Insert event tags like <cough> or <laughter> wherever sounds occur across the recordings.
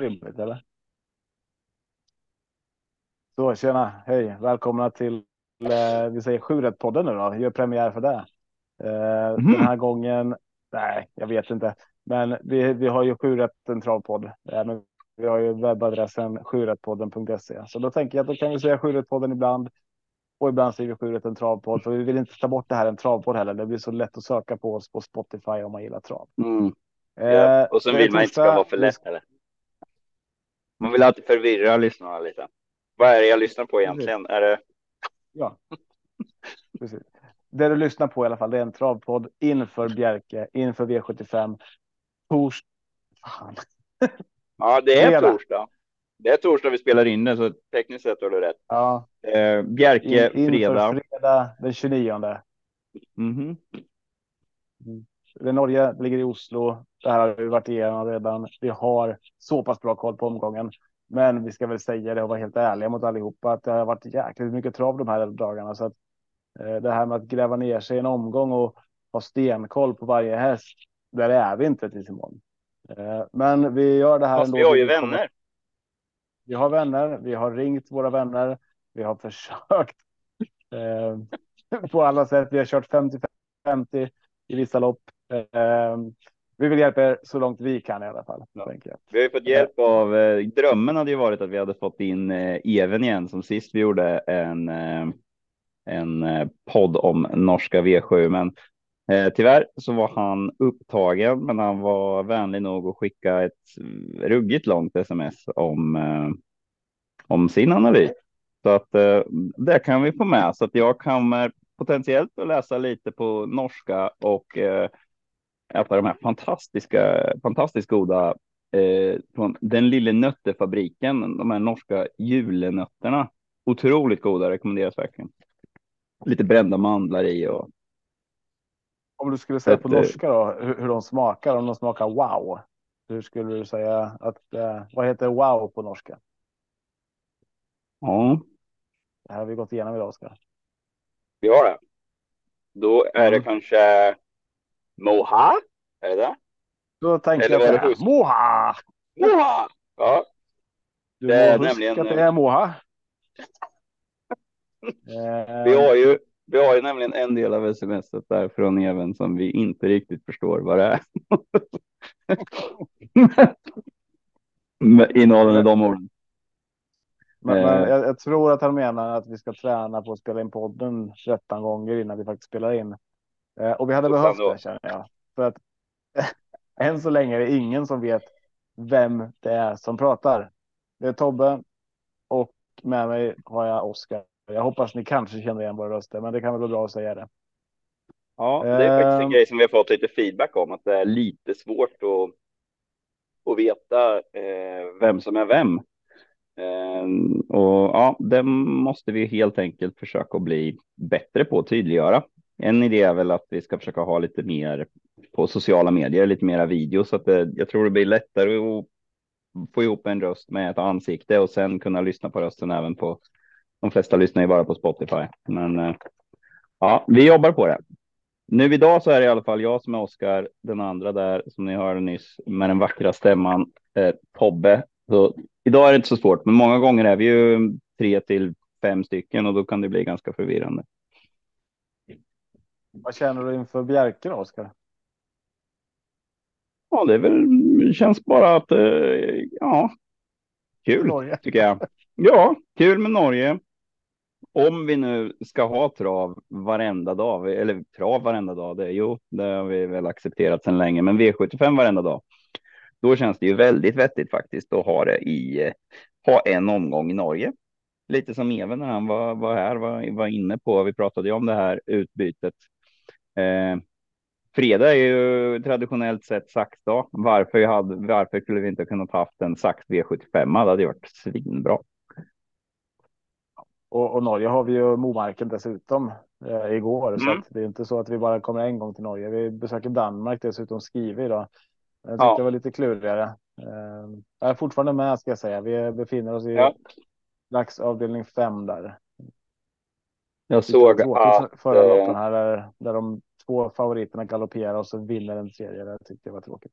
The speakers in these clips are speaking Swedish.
rimligt eller? Så tjena, hej, välkomna till eh, vi säger 7 podden nu då. Gör premiär för det. Eh, mm. Den här gången. Nej, jag vet inte, men vi, vi har ju 7 en travpodd. Eh, men vi har ju webbadressen 7 så då tänker jag att då kan vi säga 7 podden ibland. Och ibland säger vi 7 en travpodd för vi vill inte ta bort det här en travpodd heller. Det blir så lätt att söka på oss på Spotify om man gillar trav. Mm. Ja, eh, och så vill man inte ska vara för lätt eller? Man vill alltid förvirra lyssnarna lite. Vad är det jag lyssnar på egentligen? Är det? Ja, <laughs> precis. Det du lyssnar på i alla fall, det är en travpodd inför Bjerke, inför V75. Torsdag. <laughs> Ja, det är torsdag. Det är torsdag vi spelar in det, så tekniskt sett har du rätt. Ja. Eh, Bjerke, in, fredag. fredag den 29. Mm -hmm. Norge, ligger i Oslo. Det här har vi varit igenom redan. Vi har så pass bra koll på omgången. Men vi ska väl säga det och vara helt ärliga mot allihopa att det har varit jäkligt mycket trav de här dagarna. Så att eh, det här med att gräva ner sig i en omgång och ha stenkoll på varje häst. Där är vi inte till imorgon. Eh, men vi gör det här. Fast ändå. vi har ju vänner. Vi har vänner. Vi har ringt våra vänner. Vi har <laughs> försökt eh, på alla sätt. Vi har kört 50-50 i vissa lopp. Eh, vi vill hjälpa er så långt vi kan i alla fall. Ja. Vi har ju fått hjälp av, eh, drömmen hade ju varit att vi hade fått in eh, Even igen som sist vi gjorde en, eh, en eh, podd om norska V7. Men eh, tyvärr så var han upptagen, men han var vänlig nog att skicka ett ruggigt långt sms om, eh, om sin analys. Så att eh, det kan vi få med så att jag kommer potentiellt att läsa lite på norska och eh, äta de här fantastiska, fantastiskt goda eh, från den lilla nöttefabriken. De här norska julenötterna. Otroligt goda, rekommenderas verkligen. Lite brända mandlar i och. Om du skulle säga på eh, norska då, hur, hur de smakar, om de smakar wow. Hur skulle du säga att, eh, vad heter wow på norska? Ja. Det här har vi gått igenom idag, Oskar. Vi har det. Då är det kanske Moha? Är det det? Då tänker Eller jag på det. Moha! Moha! Ja. Du det är nämligen. att det är Moha. vi har ju. Vi har ju nämligen en del av sms där från Even som vi inte riktigt förstår vad det är. <laughs> Innehållande de orden. Men, men eh. jag, jag, tror att han menar att vi ska träna på att spela in podden 13 gånger innan vi faktiskt spelar in. Eh, och vi hade behövt det känner jag. För att <laughs> än så länge är det ingen som vet vem det är som pratar. Det är Tobbe och med mig har jag Oskar. Jag hoppas ni kanske känner igen våra röster, men det kan väl vara bra att säga det. Ja, det är faktiskt en uh, grej som vi har fått lite feedback om, att det är lite svårt att, att veta eh, vem som är vem. Eh, och ja, det måste vi helt enkelt försöka bli bättre på att tydliggöra. En idé är väl att vi ska försöka ha lite mer på sociala medier, lite mera video så att det, jag tror det blir lättare att få ihop en röst med ett ansikte och sen kunna lyssna på rösten även på. De flesta lyssnar ju bara på Spotify, men eh, ja, vi jobbar på det. Nu idag så är det i alla fall jag som är Oskar, den andra där som ni hörde nyss med den vackra stämman eh, Tobbe. Så idag är det inte så svårt, men många gånger är vi ju tre till fem stycken och då kan det bli ganska förvirrande. Vad känner du inför Bjerke då, Oskar? Ja, det är väl, känns bara att, eh, ja, kul Norge. <laughs> tycker jag. Ja, kul med Norge. Om vi nu ska ha trav varenda dag, eller trav varenda dag, det, jo, det har vi väl accepterat sedan länge, men V75 varenda dag. Då känns det ju väldigt vettigt faktiskt att ha det i, ha en omgång i Norge. Lite som Even när han var, var här, var, var inne på, vi pratade ju om det här utbytet Eh, fredag är ju traditionellt sett saxdag. Varför, hade, varför skulle vi inte kunnat haft en sax V75? Det hade ju varit svinbra. Och, och Norge har vi ju Momarken dessutom eh, igår, mm. så det är inte så att vi bara kommer en gång till Norge. Vi besöker Danmark dessutom skriver idag. Jag tyckte ja. det var lite klurigare. Eh, jag är fortfarande med ska jag säga. Vi befinner oss i ja. dagsavdelning fem där. Jag såg att förra eh, loppen här där, där de två favoriterna galopperar och så vinner en serie. Det tyckte jag var tråkigt.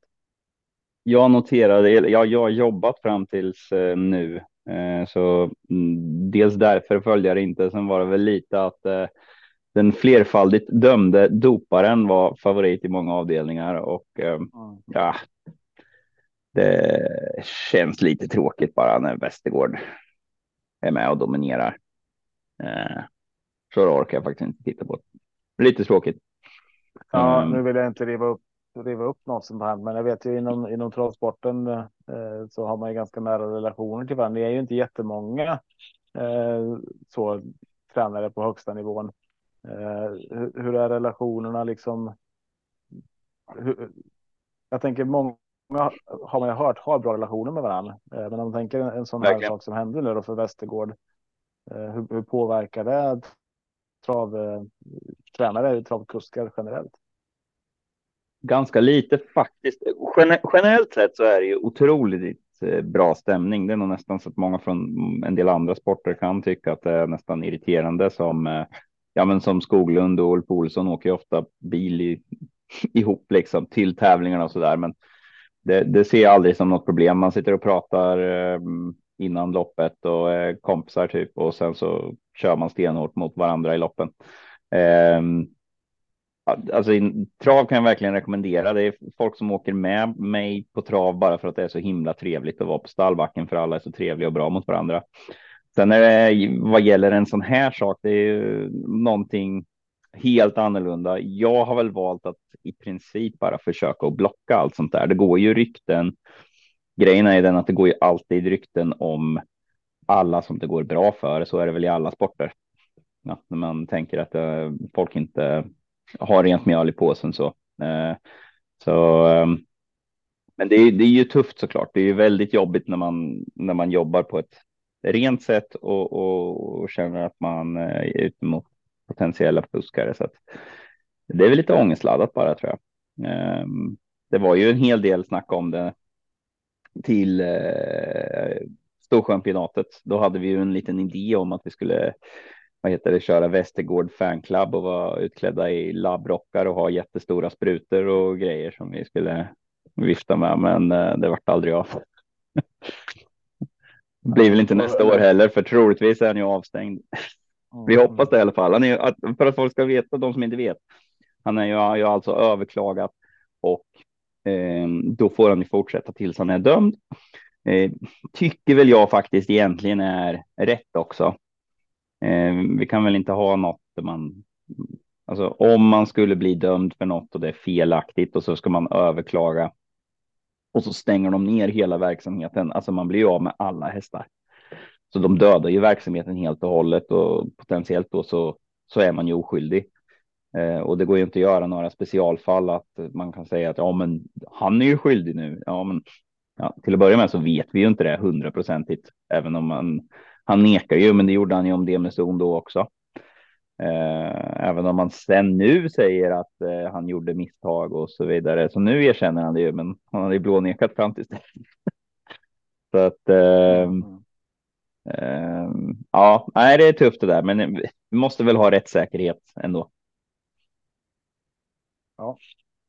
jag noterade, ja, jag har jobbat fram tills eh, nu, eh, så mm, dels därför följde jag det inte. Sen var det väl lite att den flerfaldigt dömde doparen var favorit i många avdelningar och mm. ja, det känns lite tråkigt bara när Västergård är med och dominerar. Så orkar jag faktiskt inte titta på. Lite tråkigt. Ja, nu vill jag inte riva upp riva upp något som hänt, men jag vet ju inom, inom travsporten eh, så har man ju ganska nära relationer till varandra. Det är ju inte jättemånga eh, så tränare på högsta nivån. Eh, hur, hur, är relationerna liksom? Hur, jag tänker många har man ju hört har bra relationer med varandra, eh, men om man tänker en, en sån här Verkligen. sak som hände nu då för Västergård. Eh, hur, hur påverkar det Travtränare eh, travkuskar generellt? ganska lite faktiskt. Generellt sett så är det ju otroligt eh, bra stämning. Det är nog nästan så att många från en del andra sporter kan tycka att det är nästan irriterande som eh, ja, men som Skoglund och Ulf Olsson åker ju ofta bil i, <laughs> ihop liksom till tävlingarna och så där. Men det, det ser jag aldrig som något problem. Man sitter och pratar eh, innan loppet och kompisar typ och sen så kör man stenhårt mot varandra i loppen. Ehm, alltså trav kan jag verkligen rekommendera. Det är folk som åker med mig på trav bara för att det är så himla trevligt att vara på stallbacken för alla är så trevliga och bra mot varandra. Sen är det vad gäller en sån här sak, det är ju någonting helt annorlunda. Jag har väl valt att i princip bara försöka att blocka allt sånt där. Det går ju rykten. Grejen är den att det går ju alltid rykten om alla som det går bra för. Så är det väl i alla sporter. Ja, när man tänker att äh, folk inte har rent mjöl i påsen så. Äh, så äh, men det är, det är ju tufft såklart. Det är ju väldigt jobbigt när man när man jobbar på ett rent sätt och, och, och känner att man eh, är ute mot potentiella fuskare. Så att det är väl lite ångestladdat bara tror jag. Ehm, det var ju en hel del snack om det till eh, Storchampionatet. Då hade vi ju en liten idé om att vi skulle vad heter det, köra Västergård fanclub och vara utklädda i labbrockar och ha jättestora sprutor och grejer som vi skulle vifta med, men eh, det vart aldrig av. <laughs> Blir väl inte nästa år heller, för troligtvis är han ju avstängd. Vi hoppas det i alla fall. Han är, för att folk ska veta, de som inte vet. Han är ju, har ju alltså överklagat och Ehm, då får han ju fortsätta tills han är dömd. Eh, tycker väl jag faktiskt egentligen är rätt också. Eh, vi kan väl inte ha något där man, alltså om man skulle bli dömd för något och det är felaktigt och så ska man överklaga och så stänger de ner hela verksamheten. Alltså man blir ju av med alla hästar. Så de dödar ju verksamheten helt och hållet och potentiellt då så, så är man ju oskyldig. Eh, och det går ju inte att göra några specialfall att man kan säga att ja, men han är ju skyldig nu. Ja, men ja, till att börja med så vet vi ju inte det hundraprocentigt, även om man han nekar ju, men det gjorde han ju om det med zon då också. Eh, även om man sen nu säger att eh, han gjorde misstag och så vidare. Så nu erkänner han det ju, men han hade ju blånekat fram till dess. <laughs> så att eh, ja, nej, det är tufft det där, men vi måste väl ha rättssäkerhet ändå. Ja,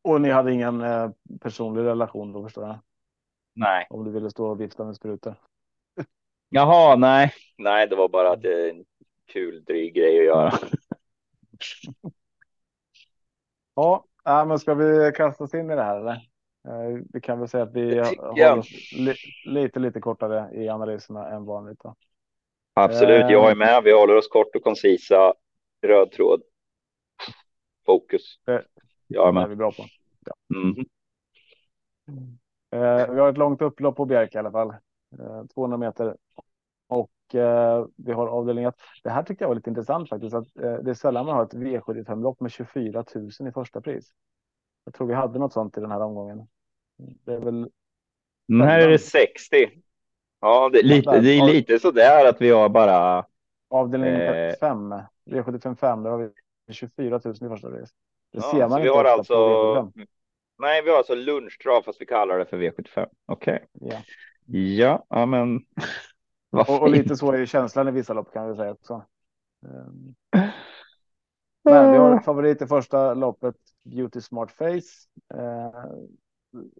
och ni hade ingen eh, personlig relation då förstår jag? Nej. Om du ville stå och vifta med sprutor. <laughs> Jaha, nej, nej, det var bara att det är en kul dryg grej att göra. <laughs> ja, men ska vi kasta oss in i det här eller? Eh, vi kan väl säga att vi har li lite, lite kortare i analyserna än vanligt. Då. Absolut, jag är eh. med. Vi håller oss kort och koncisa. Röd tråd. Fokus. Jag är med. Det är vi bra på. Ja. Mm. vi har ett långt upplopp på Bjerk i alla fall. 200 eh, meter. Och eh, vi har avdelning 1. Det här tyckte jag var lite intressant faktiskt. Att, eh, det är sällan man har ett V75-lopp med 24 000 i första pris. Jag tror vi hade något sånt i den här omgången. Det är väl. Den här är det 60. Ja, det är lite, det är lite så där att vi har bara. Avdelning eh... 5, V75 5, där har vi 24 000 i första pris. Det ja, ser man vi har alltså. Nej, vi har alltså lunchtrav fast vi kallar det för V75. Okej. Okay. Ja. Ja, ja men. <laughs> och, och, lite så är känslan i vissa lopp kan vi säga också. Ehm. <laughs> Men vi har favorit i första loppet, Beauty Smart Face. Ehm.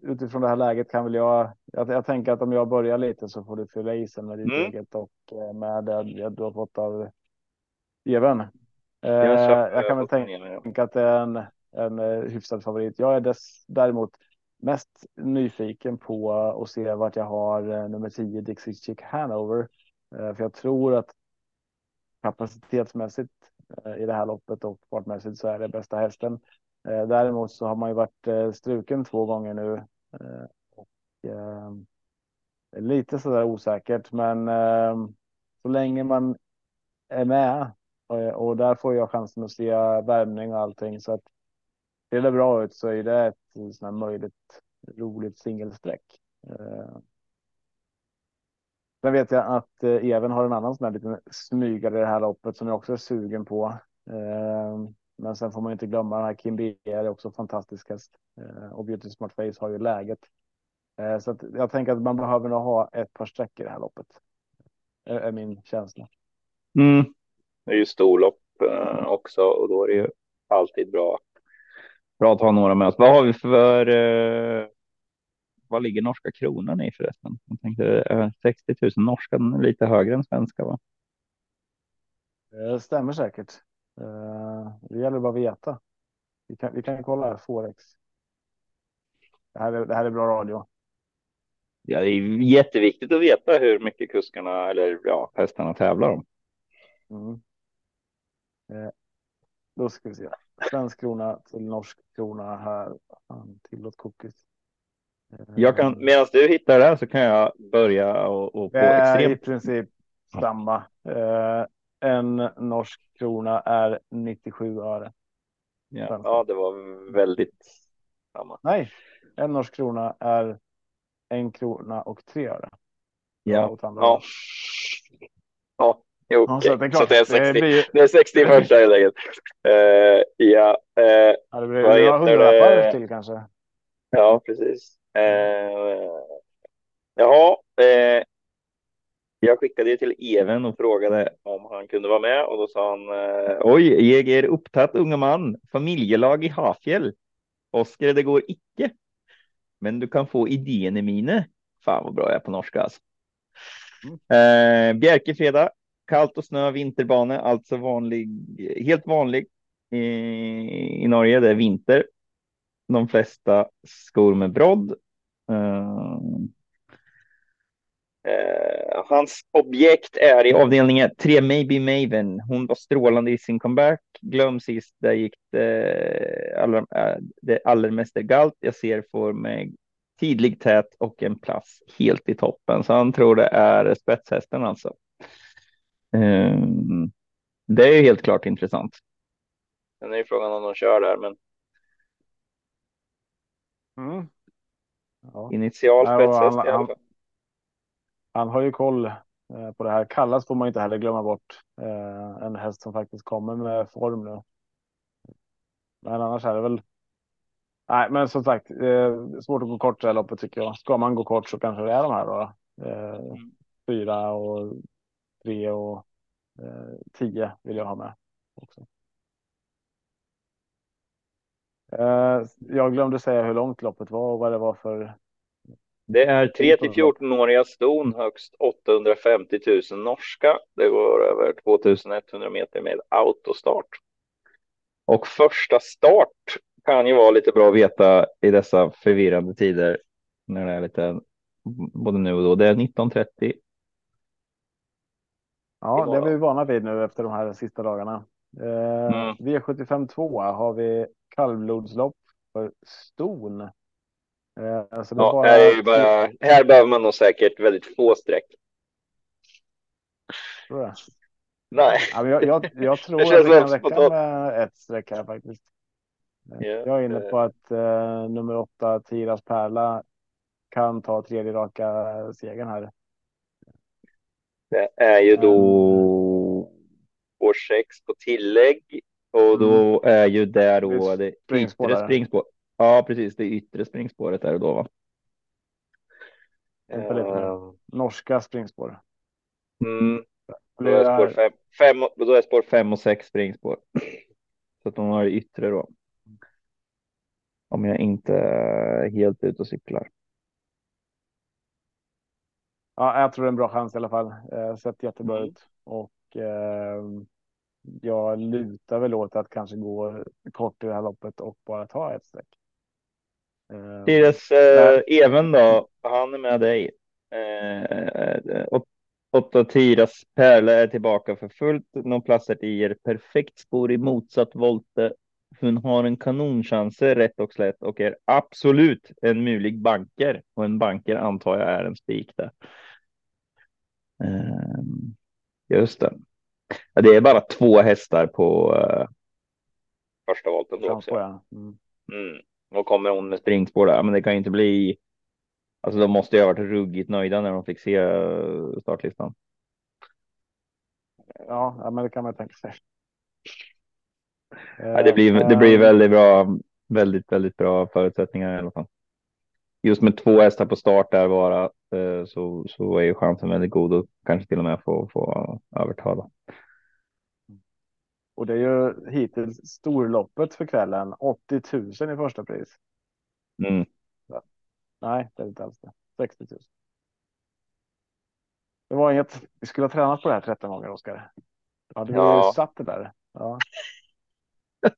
utifrån det här läget kan väl jag, jag, jag tänker att om jag börjar lite så får du fylla i sen med ditt mm. eget och eh, med det du har fått av Even. Eh, jag kan väl tänka att det är en, en eh, hyfsad favorit. Jag är dess, däremot mest nyfiken på att se vart jag har nummer 10 Dixie Chick Hanover. För jag tror att kapacitetsmässigt i det här loppet och fartmässigt så är det bästa hästen. Eh, däremot så har man ju varit eh, struken två gånger nu. Eh, och, lite sådär osäkert, men så länge man är med Eh, och där får jag chansen att se värmning och allting så att Ser det bra ut så är det ett sådant här möjligt roligt singelsträck. Eh. Sen vet jag att eh, Even har en annan sån här liten smygare i det här loppet som jag också är sugen på. Men sen får man inte glömma den här Kim B är också fantastisk häst och Beauty Smart Face har ju läget. Så att jag tänker att man behöver nog ha ett par streck i det här loppet. Det är min känsla. Mm. Det är ju storlopp eh, också och då är det ju alltid bra. Bra att ha några med oss. Vad har vi för? Eh, vad ligger norska kronan i förresten? Jag tänkte eh, 60 000 norska, den är lite högre än svenska va? Det stämmer säkert. Det gäller bara att veta. Vi kan, vi kan kolla här, Forex. Det här, är, det här är bra radio. Ja, det är jätteviktigt att veta hur mycket kuskarna eller ja, hästarna tävlar om. Mm. Eh, då ska vi se. Svensk krona till norsk krona här. tillåt cookies. Eh, jag kan medan du hittar det så kan jag börja och, och på extremt. I princip samma. Eh, en norsk krona är 97 öre. Ja, ja det var väldigt samma. Nej, en norsk krona är en krona och tre öre. Ja, ja. ja. Jo, ja, så, det är klart. så det är 60, det, blir... det är 60 första helt enkelt. Uh, ja, uh, ja, det blir några hundralappar till kanske. Ja, precis. Uh, jaha, uh, jag skickade ju till Even och frågade om han kunde vara med och då sa han oj, jag är upptatt unga man, familjelag i Hafjäll. Oskar, det går icke. Men du kan få idén i mine. Fan vad bra jag är på norska alltså. Mm. Eh, Bjärkefredag, kallt och snö, vinterbane, alltså vanlig, helt vanlig i, i Norge. Det är vinter. De flesta skor med brodd. Uh, Uh, hans objekt är i avdelningen 3 Maybe Maven. Hon var strålande i sin comeback. Glöm sist, där gick det, allra, eh, det allermesta galt. Jag ser för mig tidlig tät och en plats helt i toppen. Så han tror det är spetshästen alltså. Uh, det är ju helt klart intressant. Sen är ju frågan om de kör där, men. Mm. Ja. Initial spetshäst i alla fall han har ju koll eh, på det här. Kallas får man inte heller glömma bort. Eh, en häst som faktiskt kommer med form nu. Men annars är det väl. Nej, men som sagt, eh, svårt att gå kort det här loppet tycker jag. Ska man gå kort så kanske det är de här då. Mm. Fyra och tre och tio vill jag ha med också. Jag glömde säga hur långt loppet var och vad det var för det är 3 till 14-åriga ston, högst 850 000 norska. Det går över 2100 meter med autostart. Och första start kan ju vara lite bra att veta i dessa förvirrande tider när det är lite både nu och då. Det är 19.30. Ja, det är vi vana vid nu efter de här sista dagarna. Eh, mm. V75 2 har vi kallblodslopp för ston. Eh, alltså ja, bara... här, är bara, här behöver man nog säkert väldigt få streck. Tror jag. Nej. Ja, jag, jag, jag <laughs> tror att det kan räcka med ett streck här faktiskt. Yeah. Jag är inne på att uh, nummer åtta, Tiras Pärla, kan ta tredje raka segern här. Det är ju då år sex på tillägg och då mm. är ju där då det yttre springspår. Ja, precis. Det yttre springspåret där och då. Va? Uh, Norska springspår. Mm. Då är, spår fem, fem, då är spår fem och sex springspår. Så att de har yttre då. Om jag inte är helt ute och cyklar. Ja, jag tror det är en bra chans i alla fall. Eh, sett jättebra mm. ut och eh, jag lutar väl åt att kanske gå kort i det här loppet och bara ta ett streck. Eh, Tires eh, Even då, han är med dig. Eh, Otto Tiras Pärla är tillbaka för fullt. Någon platser i er perfekt spår i motsatt volte. Hon har en kanonchanser rätt och slätt och är absolut en mulig banker och en banker antar jag är en spik där. Um, just det. Det är bara två hästar på uh, första volten då också. Ja. Mm. Mm. Och kommer hon med springspår där, men det kan ju inte bli. Alltså de måste ju ha varit ruggigt nöjda när de fick se eh, startlistan. Ja, men det kan man tänka sig. Ja, det blir, det blir eh, väldigt bra, väldigt, väldigt bra förutsättningar i alla fall. Just med två hästar på start där bara eh, så, så är ju chansen väldigt god och kanske till och med få, få övertala. Och det är ju hittills storloppet för kvällen. 80 000 i första pris. Mm. Nej, det är inte alls det. 60 000. Det var inget. Vi skulle ha tränat på det här 13 gånger, Oskar. Då hade vi ja. satt det där. Ja. <laughs>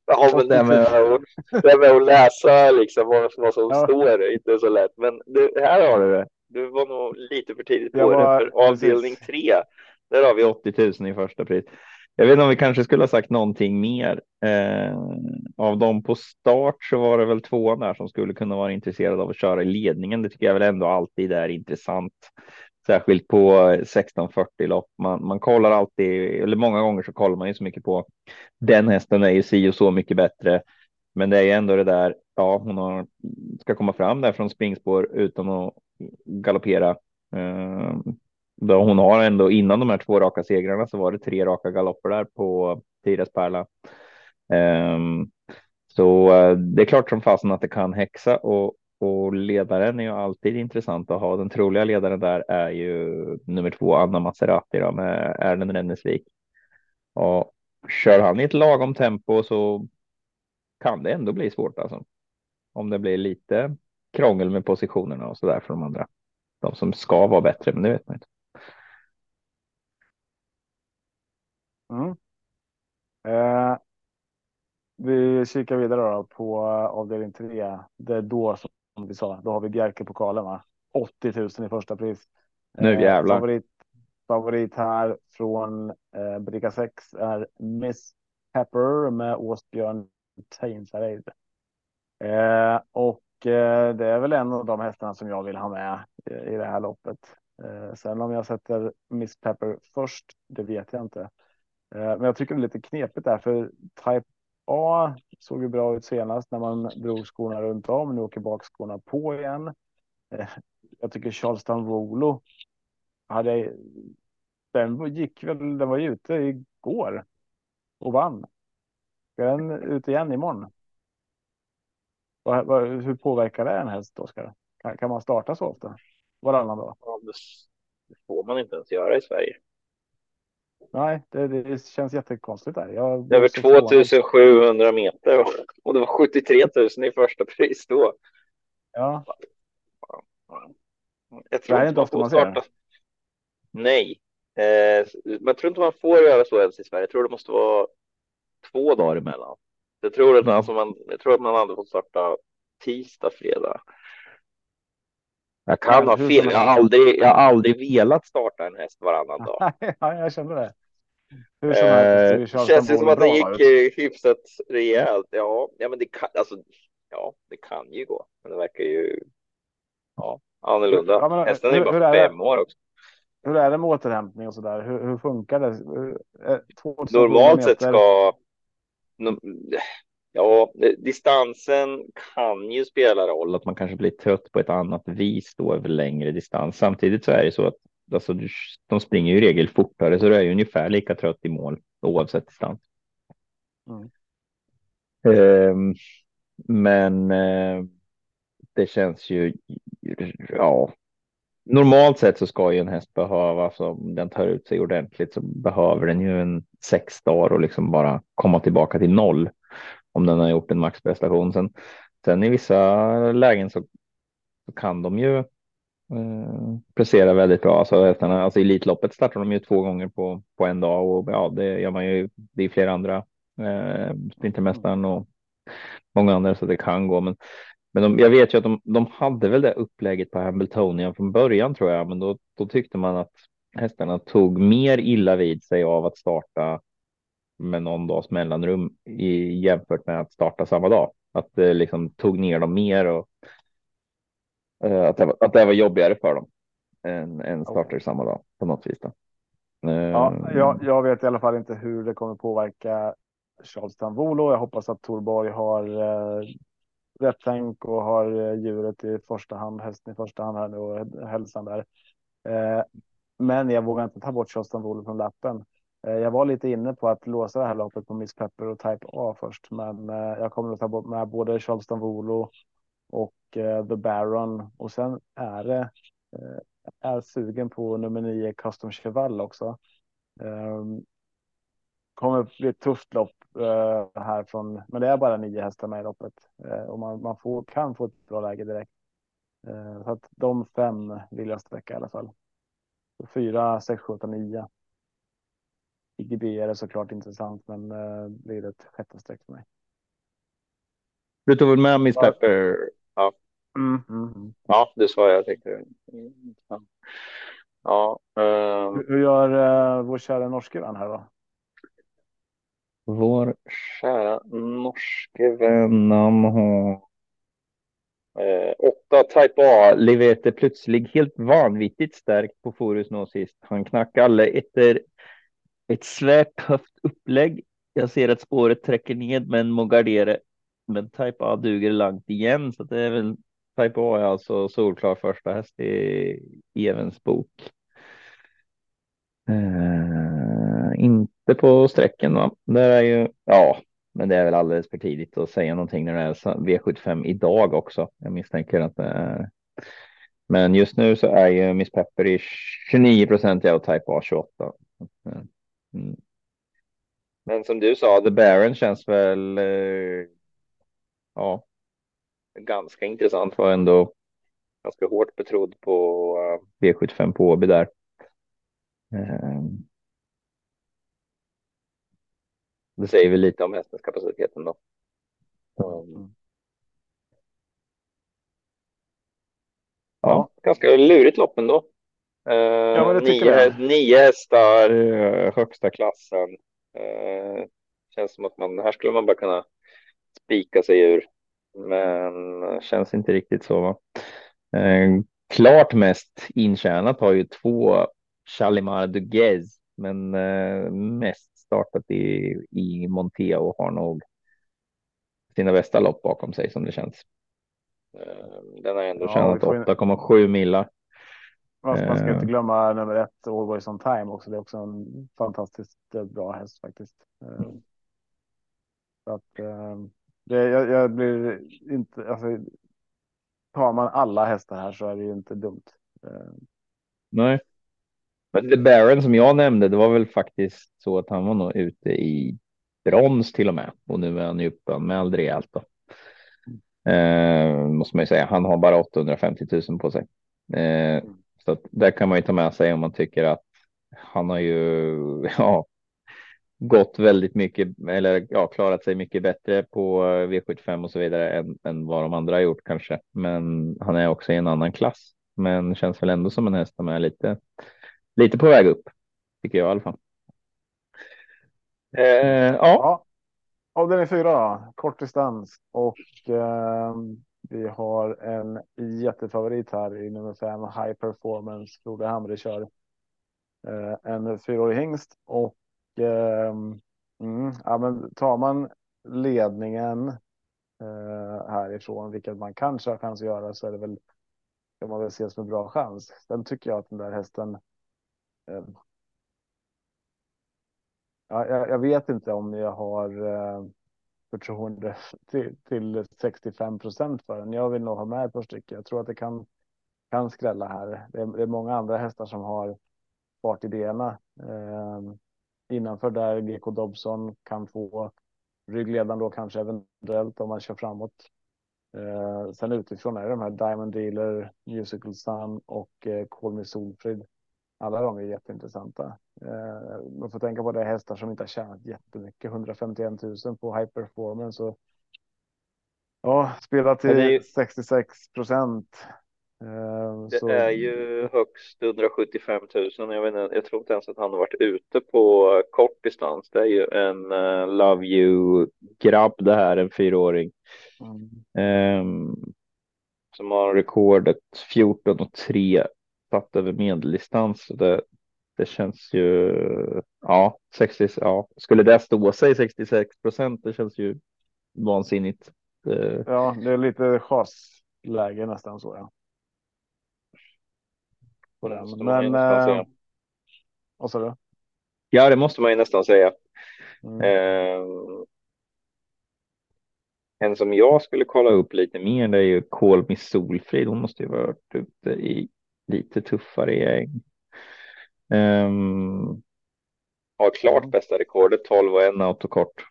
Ja, men det med, att, det med att läsa liksom vad, vad som ja. står är inte så lätt. Men du, här har du det. Du var nog lite för tidigt på var, det. För avdelning tre, där har vi 80 000 i första pris. Jag vet inte om vi kanske skulle ha sagt någonting mer. Eh, av dem på start så var det väl två där som skulle kunna vara intresserade av att köra i ledningen. Det tycker jag väl ändå alltid är intressant. Särskilt på 1640 lopp. Man, man kollar alltid, eller många gånger så kollar man ju så mycket på den hästen är ju si och så mycket bättre. Men det är ju ändå det där, ja, hon har, ska komma fram där från springspår utan att galoppera. Eh, då hon har ändå innan de här två raka segrarna så var det tre raka galopper där på Tiras Pärla. Ehm, så eh, det är klart som fasen att det kan häxa och, och ledaren är ju alltid intressant att ha. Den troliga ledaren där är ju nummer två Anna Maserati då, med Erlend Rennesvik. Och kör han i ett lagom tempo så kan det ändå bli svårt alltså. Om det blir lite krångel med positionerna och så där för de andra. De som ska vara bättre, men det vet man inte. Mm. Eh, vi kikar vidare då på avdelning 3. Det är då som vi sa, då har vi Bjerke-pokalen va? 80 000 i första pris. Nu eh, jävlar. Eh, favorit, favorit här från eh, bricka 6 är Miss Pepper med Åsbjörn Tainsareid. Eh, och eh, det är väl en av de hästarna som jag vill ha med i, i det här loppet. Eh, sen om jag sätter Miss Pepper först, det vet jag inte. Eh, men jag tycker det är lite knepigt där för Type A såg ju bra ut senast när man drog skorna runt om. Nu åker bakskorna på igen. Eh, jag tycker Charleston Volo. hade. Den gick väl. Den var ju ute igår och vann. Ska den ut igen imorgon? Hur påverkar det en häst, Oskar? Kan, kan man starta så ofta? Varannan dag? Ja, det får man inte ens göra i Sverige. Nej, det, det känns jättekonstigt där. Jag det är över 2700 meter och det var 73 000 i första pris då. Ja. Jag tror det är inte ofta man starta. ser. Nej, eh, men jag tror inte man får göra så ens i Sverige. Jag tror det måste vara två dagar emellan. Jag tror att, alltså man, jag tror att man hade fått starta tisdag, fredag. Jag kan ha fel. Jag har, aldrig, jag har aldrig velat starta en häst varannan dag. <laughs> ja, jag känner det. Hur som helst, eh, känns det som att det gick ut. hyfsat rejält. Ja, ja, men det kan alltså. Ja, det kan ju gå, men det verkar ju. Ja, annorlunda. Ja, men, Hästen är bara fem år också. Hur är det med återhämtning och så där? Hur, hur funkar det? Eh, Normalt sett ska. Ja, distansen kan ju spela roll att man kanske blir trött på ett annat vis då över längre distans. Samtidigt så är det så att alltså, de springer ju i regel fortare så du är ju ungefär lika trött i mål oavsett distans. Mm. Um, men uh, det känns ju, ja, normalt sett så ska ju en häst behöva, så om den tar ut sig ordentligt så behöver den ju en sex dagar och liksom bara komma tillbaka till noll om den har gjort en maxprestation. Sen, sen i vissa lägen så, så kan de ju eh, prestera väldigt bra. Alltså, hästarna, alltså Elitloppet startar de ju två gånger på, på en dag och ja, det gör man ju. Det är flera andra eh, Sprintermästaren och många andra så det kan gå. Men, men de, jag vet ju att de, de hade väl det upplägget på Hamiltonian från början tror jag, men då, då tyckte man att hästarna tog mer illa vid sig av att starta med någon dags mellanrum i, jämfört med att starta samma dag. Att det liksom tog ner dem mer och uh, att, det var, att det var jobbigare för dem än, än starter samma dag på något vis. Då. Ja, jag, jag, vet i alla fall inte hur det kommer påverka Charles Tanvolo. Jag hoppas att Torborg har uh, rätt tänk och har eh, djuret i första hand, hästen i första hand här nu och hälsan där. Eh, men jag vågar inte ta bort Charleston Tanvolo från lappen. Eh, jag var lite inne på att låsa det här loppet på Miss Pepper och Type A först, men eh, jag kommer att ta bort med både Charleston Volo och eh, The Baron och sen är det är sugen på nummer nio Custom Cheval också. Ehm, Kommer bli ett tufft lopp här från, men det är bara nio hästar med i loppet och man, man får, kan få ett bra läge direkt. Så att de fem vill jag sträcka i alla fall. Fyra, sex, sju, åtta, nio. IGB är det såklart intressant, men uh, blir det ett sjätte streck för mig. Du tog väl med Miss Pepper? Ja. Mm, mm, mm. Ja, det sa jag tänkte. Ja. Um... Hur gör uh, vår kära norske vän här då? Vår kära norske vän, han har eh, åtta Type A Livete plötsligt helt vanvittigt stärkt på Forus nå sist. Han knackar alla efter ett svärt höft upplägg. Jag ser att spåret träcker ned men må gardera. Men Type A duger långt igen så det är väl Type A är alltså solklar första häst i Evens bok. Eh inte på sträcken va? Det är ju, ja, men det är väl alldeles för tidigt att säga någonting när det är V75 idag också. Jag misstänker att det är. Men just nu så är ju Miss Pepper i 29 procent och Type A 28. Eh, mm. Men som du sa, The Baron känns väl. Eh, ja. Ganska intressant var ändå. Ganska hårt betrodd på eh, V75 på Åby där. Eh, Um, det säger väl lite om hästens kapaciteten då. Um, ja, ganska lurigt lopp ändå. Ja, nio, nio hästar, eh, högsta klassen. Uh, känns som att man, här skulle man bara kunna spika sig ur. Men känns inte riktigt så. Va? Uh, klart mest intjänat har ju två Chalimar Duguez, men uh, mest startat i, i Montea och har nog sina bästa lopp bakom sig som det känns. Den har ändå ja, tjänat 8,7 millar. Fast man ska inte eh. glömma nummer ett, Always on time också. Det är också en fantastiskt eh, bra häst faktiskt. Eh, så att det, jag, jag blir inte, alltså, tar man alla hästar här så är det ju inte dumt. Nej. Men The Baron som jag nämnde, det var väl faktiskt så att han var nog ute i brons till och med. Och nu är han ju uppanmäld rejält då. Eh, måste man ju säga. Han har bara 850 000 på sig. Eh, så att där kan man ju ta med sig om man tycker att han har ju <laughs> ja, gått väldigt mycket eller ja, klarat sig mycket bättre på V75 och så vidare än, än vad de andra har gjort kanske. Men han är också i en annan klass, men känns väl ändå som en häst som är lite, lite på väg upp, tycker jag i alla fall. Eh, ja. ja. Avdelning fyra då, kort distans och eh, vi har en jättefavorit här i nummer fem, High Performance. Frode Hamre kör eh, en fyraårig hingst och eh, mm, ja, men tar man ledningen eh, härifrån, vilket man kanske har chans att göra, så är det väl kan man väl se som en bra chans. Sen tycker jag att den där hästen. Ehm. Ja, jag, jag, vet inte om jag har eh, förtroende till, till 65 procent för den. Jag vill nog ha med ett par stycken. Jag tror att det kan, kan skrälla här. Det är, det är många andra hästar som har fartidéerna. Eh, innanför där GK Dobson kan få ryggledaren då kanske eventuellt om man kör framåt. Eh, sen utifrån är det de här Diamond Dealer, Musical Sun och eh, Call Me Solfrid. Alla de är jätteintressanta. Eh, man får tänka på det hästar som inte har tjänat jättemycket, 151 000 på high performance. Och, ja, spela till ju... 66 procent. Eh, det så... är ju högst 175 000. Jag, vet inte, jag tror inte ens att han har varit ute på kort distans. Det är ju en uh, Love You grabb det här, en fyraåring. Mm. Um, som har rekordet 14 och 3 satt över medeldistans. Det, det känns ju, ja, 60, ja, skulle det stå sig 66 procent, det känns ju vansinnigt. Ja, det är lite chasläge nästan så ja. På den. Men, äh, vad sa du? Ja, det måste man ju nästan säga. Mm. Eh, en som jag skulle kolla upp lite mer, det är ju Kolmi Solfrid. Hon måste ju varit ute i lite tuffare gäng. Um, har klart bästa rekordet 12 och en autokort.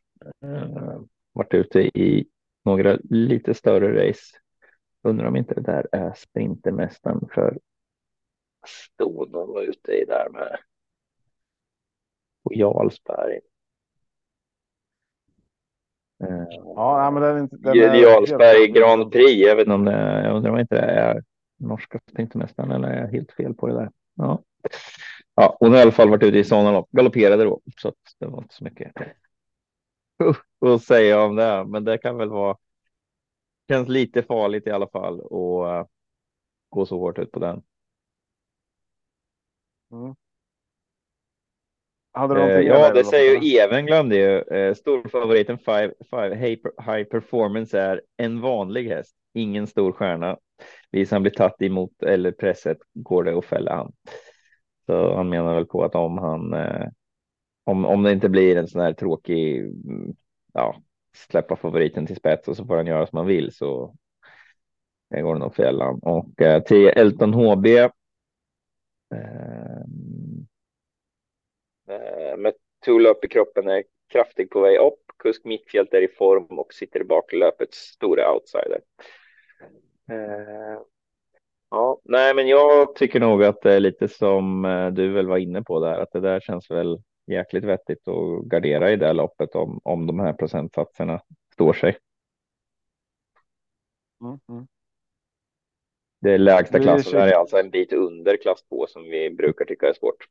Uh, varit ute i några lite större race. Undrar om inte det där är sprintermästaren för stod de var ute i där med på Jarlsberg. Ja, men den, den Jarlsberg Grand Prix. Jag vet inte om det, jag undrar om inte det är norska sprintermästaren eller är jag helt fel på det där. Ja. Ja, hon har i alla fall varit ute i sådana lopp, galopperade då, så att det var inte så mycket <laughs> att säga om det, men det kan väl vara. Känns lite farligt i alla fall och uh, gå så hårt ut på den. Mm. Eh, ja, det säger ju Even glömde ju. Eh, storfavoriten five, five high performance är en vanlig häst, ingen stor stjärna. Visar han blir tatt emot eller presset går det att fälla han. Så han menar väl på att om han eh, om, om det inte blir en sån här tråkig, mm, ja, släppa favoriten till spets och så får han göra som han vill så det går det nog fällan Och eh, till Elton HB. Eh, eh, med Tulop i kroppen är kraftig på väg upp. Kusk mittfält är i form och sitter i baklöpets stora outsider. Eh, Ja, nej, men jag tycker nog att det är lite som eh, du väl var inne på där, att det där känns väl jäkligt vettigt att gardera i det loppet om, om de här procentsatserna står sig. Mm, mm. Det är lägsta klassen är alltså en bit under klass 2 som vi brukar tycka är svårt.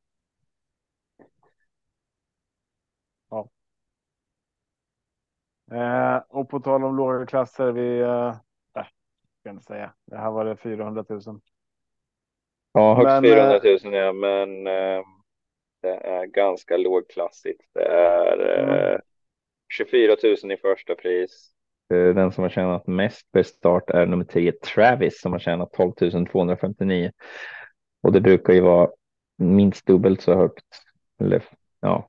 Ja. Eh, och på tal om låga klasser, vi eh, kan jag säga. Det här var det 400 000. Ja, högst men, 400 000 eh, ja, men eh, det är ganska lågklassigt. Det är mm. 24 000 i första pris. Eh, den som har tjänat mest per start är nummer 10 Travis som har tjänat 12 259. Och det brukar ju vara minst dubbelt så högt. Eller ja.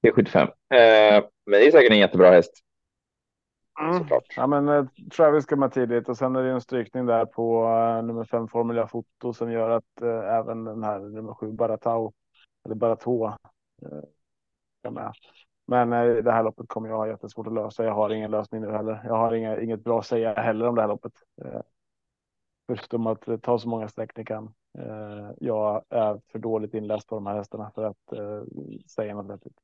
Det är 75. Eh, men det är säkert en jättebra häst. Mm. Ja, men uh, Travis ska med tidigt och sen är det en strykning där på uh, nummer fem Formula Foto som gör att uh, även den här nummer sju Baratau eller Baratou uh, är med. Men det här loppet kommer jag ha jättesvårt att lösa. Jag har ingen lösning nu heller. Jag har inga, inget bra att säga heller om det här loppet. Förutom att ta så många streck ni kan. Jag är för dåligt inläst på de här hästarna för att säga något vettigt.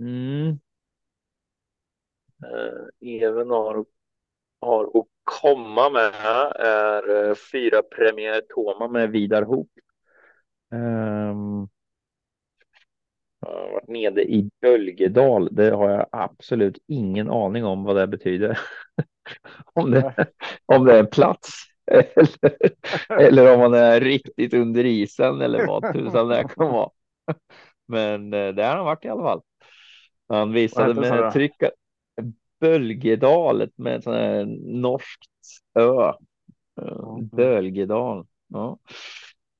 Mm. Eh, Even har, har att komma med är eh, fyra Premier Toma med Vidar Hoop. Um, har varit nere i Bölgedal. Det har jag absolut ingen aning om vad det betyder. <laughs> om, det, om det är en plats <laughs> eller, eller om man är riktigt under isen eller vad tusan det kan vara. <laughs> Men eh, det har han varit i alla fall. Han visade med tryck Bölgedalet med en sån här norskt ö. Mm. Bölgedal. Ja.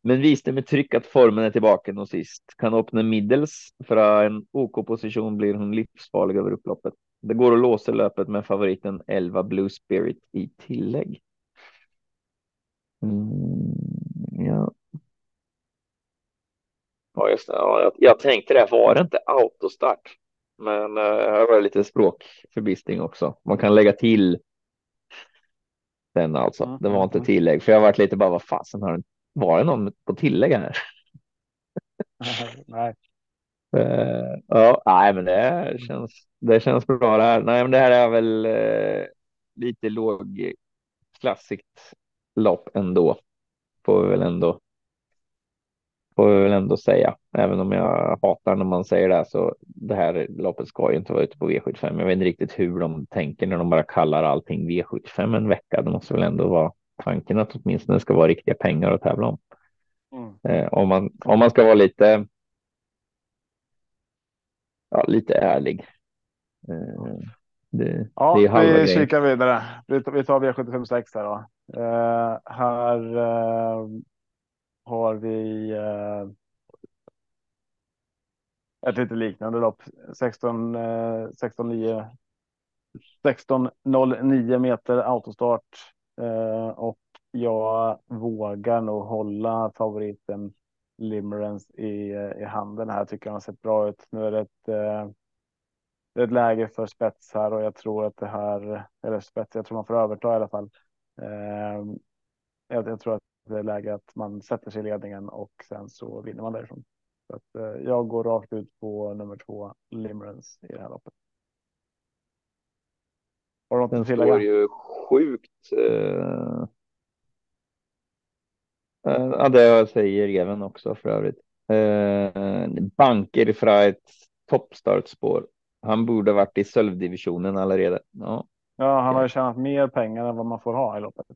Men visste med tryck att formen är tillbaka och sist. Kan öppna middels för en OK position blir hon livsfarlig över upploppet. Det går att låsa löpet med favoriten 11 Blue Spirit i tillägg. Mm, ja. Ja, just det. Ja, jag, jag tänkte det. Var det inte autostart? Men uh, här var det lite språkförbistring också. Man kan lägga till den alltså. Mm, det var inte mm, mm. tillägg, för jag varit lite bara vad fasen har var det någon på tillägg här? <laughs> nej. Uh, ja, nej, men det känns. Det känns bra det här. Nej, men det här är väl uh, lite låg klassiskt lopp ändå. Får vi väl ändå. Får vi väl ändå säga, även om jag hatar när man säger det så det här loppet ska ju inte vara ute på V75. Jag vet inte riktigt hur de tänker när de bara kallar allting V75 en vecka. Det måste väl ändå vara tanken att åtminstone ska vara riktiga pengar att tävla om. Mm. Eh, om, man, om man ska vara lite. Ja, lite ärlig. Eh, det, ja, det är vi kikar vidare. Vi, vi tar V756 här då. Eh, här eh, har vi eh, ett lite liknande lopp. 16, 16 9 16.09 meter autostart eh, och jag vågar nog hålla favoriten Limerence i, eh, i handen här. Tycker han har sett bra ut. Nu är det ett, eh, det är ett läge för spets här och jag tror att det här, eller spets, jag tror man får överta i alla fall. Eh, jag, jag, tror att det läge att man sätter sig i ledningen och sen så vinner man därifrån. Så att, eh, jag går rakt ut på nummer två, Limerence i det här loppet. Har du något Den står ju sjukt. Uh... Uh, ja, det säger även också för övrigt. Uh, banker för ett toppstartspår. Han borde varit i sölvdivisionen allerede. Ja. ja, han har ju tjänat mer pengar än vad man får ha i loppet.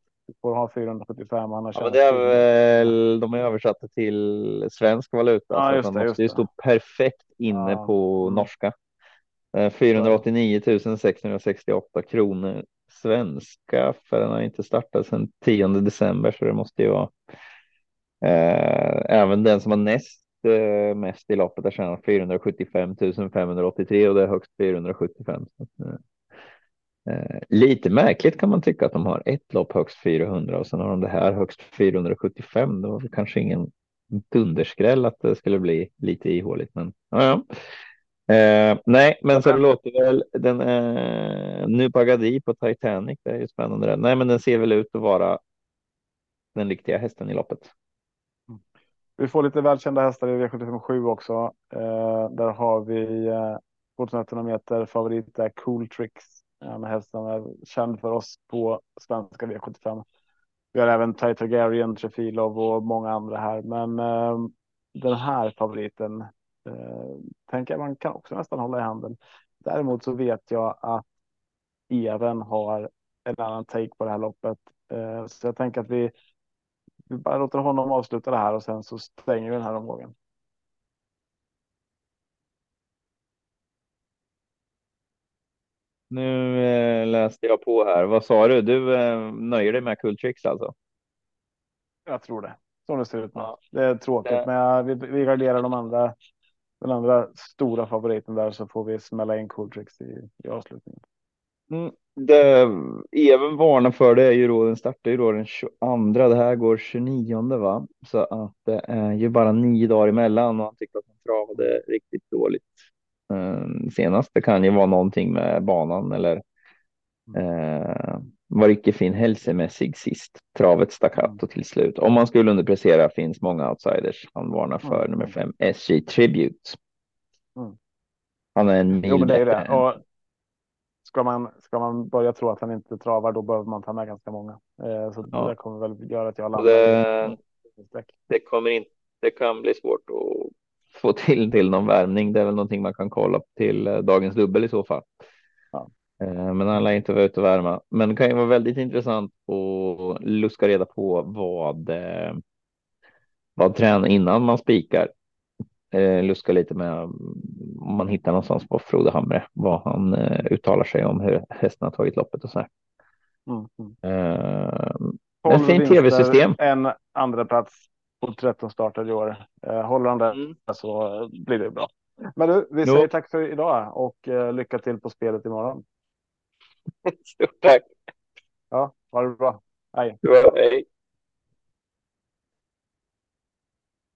Får ha 475. Han har ja, det är väl, de är översatta till svensk valuta. Ja, så just det, måste ju stå perfekt inne ja. på norska. 489 668 kronor svenska för den har inte startat sedan 10 december så det måste ju vara. Eh, även den som har näst eh, mest i loppet har tjänat 475 583 och det är högst 475. Eh, Eh, lite märkligt kan man tycka att de har ett lopp högst 400 och sen har de det här högst 475. Det var kanske ingen dunderskräll att det skulle bli lite ihåligt, men ja, ja. Eh, nej, men så det låter väl den eh, nu Pagadi på Titanic. Det är ju spännande. Nej, men den ser väl ut att vara den riktiga hästen i loppet. Mm. Vi får lite välkända hästar i V757 också. Eh, där har vi eh, 2100 meter favorit är Cool Tricks. En häst som är känd för oss på svenska V75. Vi har även Targaryen, Trefilov och många andra här, men eh, den här favoriten Eh, tänker jag man kan också nästan hålla i handen. Däremot så vet jag att Even har en annan take på det här loppet. Eh, så jag tänker att vi, vi bara låter honom avsluta det här och sen så stänger vi den här omgången. Nu eh, läste jag på här. Vad sa du? Du eh, nöjer dig med Kultrix alltså? Jag tror det. Som det ser ut nu. Ja. Det är tråkigt, det... men jag, vi, vi garderar de andra den andra stora favoriten där så får vi smälla in Cooltrix i, i avslutningen. Mm, det även varnar för det är ju då den startar ju då den 22. Det här går 29 va? Så att det är ju bara nio dagar emellan och han tyckte att han travade riktigt dåligt senast. Det kan ju vara någonting med banan eller uh, var icke fin hälsomässig sist. Travet staccato till slut. Om man skulle underprestera finns många outsiders. Han varnar för mm. nummer fem SJ Tribute. Mm. Han är en mil jo, men det är det. Och ska, man, ska man börja tro att han inte travar då behöver man ta med ganska många. Eh, så ja. det kommer väl göra att jag landar. Det, det, kommer inte, det kan bli svårt att få till till någon värmning. Det är väl någonting man kan kolla till eh, dagens dubbel i så fall. Ja. Eh, men han lär inte vara ute och värma. Men det kan ju vara väldigt intressant att luska reda på vad, eh, vad tränar innan man spikar. Luska lite med om man hittar någonstans på Frode Hamre, vad han uttalar sig om hur hästen har tagit loppet och så här. Mm. mm. Ett fint tv-system. En andra plats på 13 starter i år. håller han det mm. så blir det bra. Men du, vi säger tack för idag och lycka till på spelet imorgon. <laughs> Stort tack. Ja, ha det bra. Hej. Bra, hej.